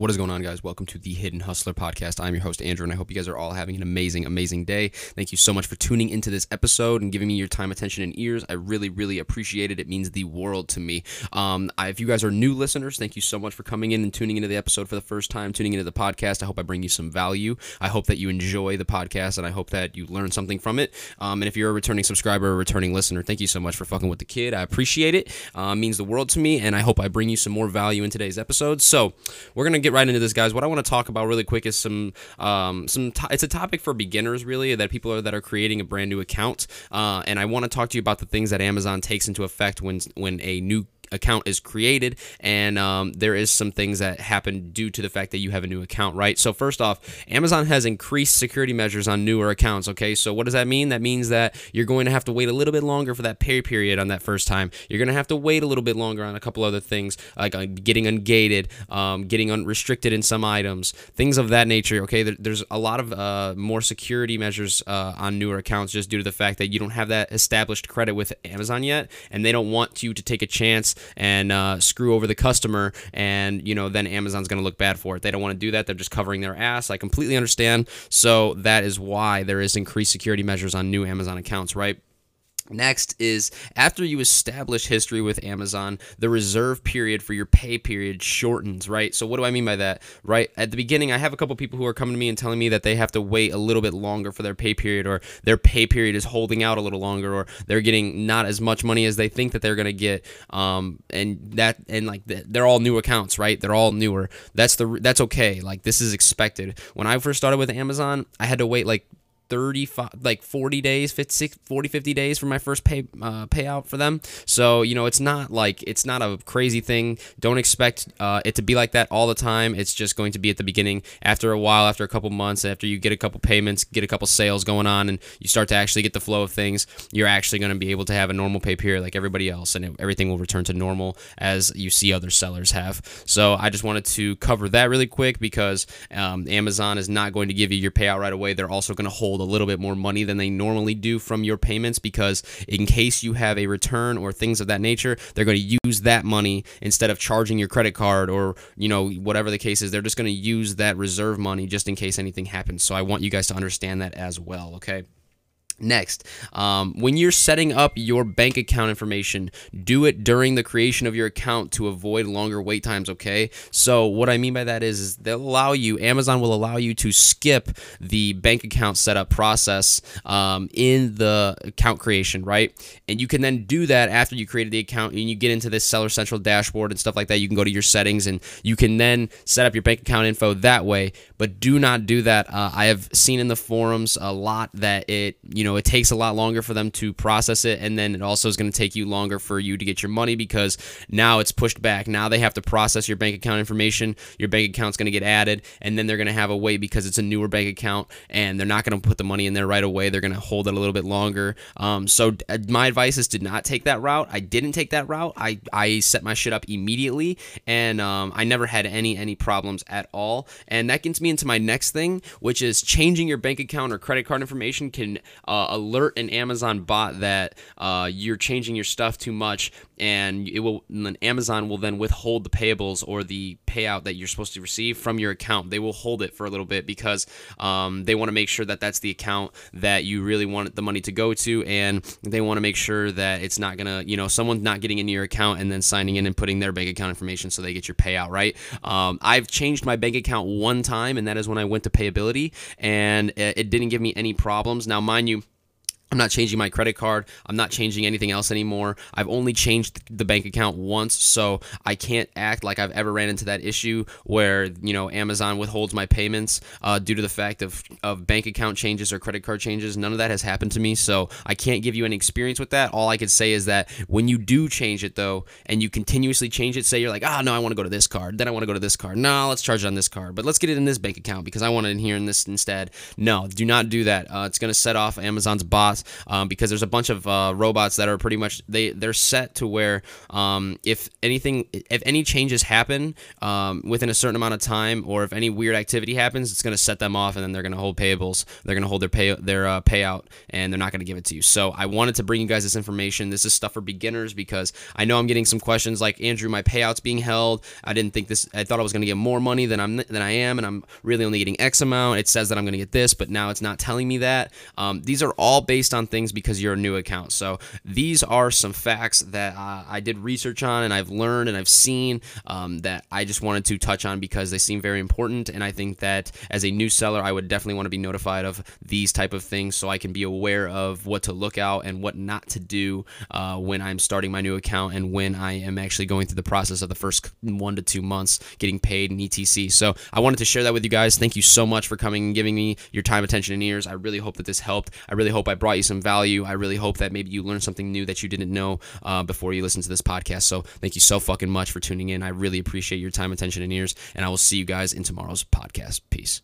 What is going on, guys? Welcome to the Hidden Hustler podcast. I'm your host, Andrew, and I hope you guys are all having an amazing, amazing day. Thank you so much for tuning into this episode and giving me your time, attention, and ears. I really, really appreciate it. It means the world to me. Um, I, if you guys are new listeners, thank you so much for coming in and tuning into the episode for the first time, tuning into the podcast. I hope I bring you some value. I hope that you enjoy the podcast, and I hope that you learn something from it. Um, and if you're a returning subscriber or returning listener, thank you so much for fucking with the kid. I appreciate it. Uh, means the world to me, and I hope I bring you some more value in today's episode. So, we're going to get right into this, guys. What I want to talk about really quick is some um, some. To- it's a topic for beginners, really, that people are that are creating a brand new account, uh, and I want to talk to you about the things that Amazon takes into effect when when a new account is created and um, there is some things that happen due to the fact that you have a new account right? So first off amazon has increased security measures on newer accounts okay? So what does that mean? That means that you're going to have to wait a little bit longer for that pay period on that first time. You're going to have to wait a little bit longer on a couple other things like uh, getting ungated um, getting unrestricted in some items things of that nature okay? There, there's a lot of uh, more security measures uh, on newer accounts just due to the fact that you don't have that established credit with amazon yet and they don't want you to take a chance and uh, screw over the customer, and you know then Amazon's going to look bad for it. They don't want to do that. They're just covering their ass. I completely understand. So that is why there is increased security measures on new Amazon accounts, right? Next is after you establish history with Amazon, the reserve period for your pay period shortens, right? So, what do I mean by that? Right at the beginning, I have a couple people who are coming to me and telling me that they have to wait a little bit longer for their pay period, or their pay period is holding out a little longer, or they're getting not as much money as they think that they're going to get. Um, and that, and like they're all new accounts, right? They're all newer. That's the that's okay. Like this is expected. When I first started with Amazon, I had to wait like 35 like 40 days 50 40 50 days for my first pay uh, payout for them. So you know it's not like it's not a crazy thing. Don't expect uh, it to be like that all the time. It's just going to be at the beginning. After a while after a couple months after you get a couple payments get a couple sales going on and you start to actually get the flow of things you're actually going to be able to have a normal pay period like everybody else and it, everything will return to normal as you see other sellers have. So i just wanted to cover that really quick because um, amazon is not going to give you your payout right away. They're also going to hold a little bit more money than they normally do from your payments because in case you have a return or things of that nature, they're going to use that money instead of charging your credit card or, you know, whatever the case is. They're just going to use that reserve money just in case anything happens. So I want you guys to understand that as well, okay? Next, um, when you're setting up your bank account information, do it during the creation of your account to avoid longer wait times, okay? So, what I mean by that is, is they'll allow you, Amazon will allow you to skip the bank account setup process um, in the account creation, right? And you can then do that after you created the account and you get into this Seller Central dashboard and stuff like that. You can go to your settings and you can then set up your bank account info that way, but do not do that. Uh, I have seen in the forums a lot that it, you know, know, it takes a lot longer for them to process it, and then it also is going to take you longer for you to get your money because now it's pushed back. Now they have to process your bank account information. Your bank account's going to get added, and then they're going to have a wait because it's a newer bank account, and they're not going to put the money in there right away. They're going to hold it a little bit longer. Um, so uh, my advice is to not take that route. I didn't take that route. I I set my shit up immediately, and um, I never had any any problems at all. And that gets me into my next thing, which is changing your bank account or credit card information can uh, uh, alert an Amazon bot that uh, you're changing your stuff too much, and it will. And Amazon will then withhold the payables or the payout that you're supposed to receive from your account. They will hold it for a little bit because um, they want to make sure that that's the account that you really want the money to go to, and they want to make sure that it's not gonna, you know, someone's not getting into your account and then signing in and putting their bank account information so they get your payout, right? Um, I've changed my bank account one time, and that is when I went to payability, and it didn't give me any problems. Now, mind you I'm not changing my credit card. I'm not changing anything else anymore. I've only changed the bank account once, so I can't act like I've ever ran into that issue where you know Amazon withholds my payments uh, due to the fact of of bank account changes or credit card changes. None of that has happened to me, so I can't give you any experience with that. All I could say is that when you do change it though, and you continuously change it, say you're like, ah, oh, no, I want to go to this card, then I want to go to this card. No, let's charge it on this card, but let's get it in this bank account because I want it in here in this instead. No, do not do that. Uh, it's to set off Amazon's bots um, because there's a bunch of uh, robots that are pretty much they they're set to where um, if anything if any changes happen um, within a certain amount of time or if any weird activity happens, it's going to set them off and then they're going to hold payables. They're going to hold their pay their uh, payout and they're not going to give it to you. So I wanted to bring you guys this information. This is stuff for beginners because I know I'm getting some questions like Andrew, my payouts being held. I didn't think this. I thought I was going to get more money than I'm than I am, and I'm really only getting X amount. It says that I'm going to get this, but now it's not telling me that. Um, these are all based on things because you're a new account. So these are some facts that uh, I did research on and I've learned and I've seen um, that I just wanted to touch on because they seem very important. And I think that as a new seller, I would definitely want to be notified of these type of things so I can be aware of what to look out and what not to do uh, when I'm starting my new account and when I am actually going through the process of the first one to two months getting paid and etc. So I wanted to share that with you guys. Thank you so much for coming and giving me your time, attention, and ears. I really hope that this helped. I really hope I brought you some value. I really hope that maybe you learned something new that you didn't know uh, before you listened to this podcast. So thank you so fucking much for tuning in. I really appreciate your time, attention, and ears. And I will see you guys in tomorrow's podcast. Peace.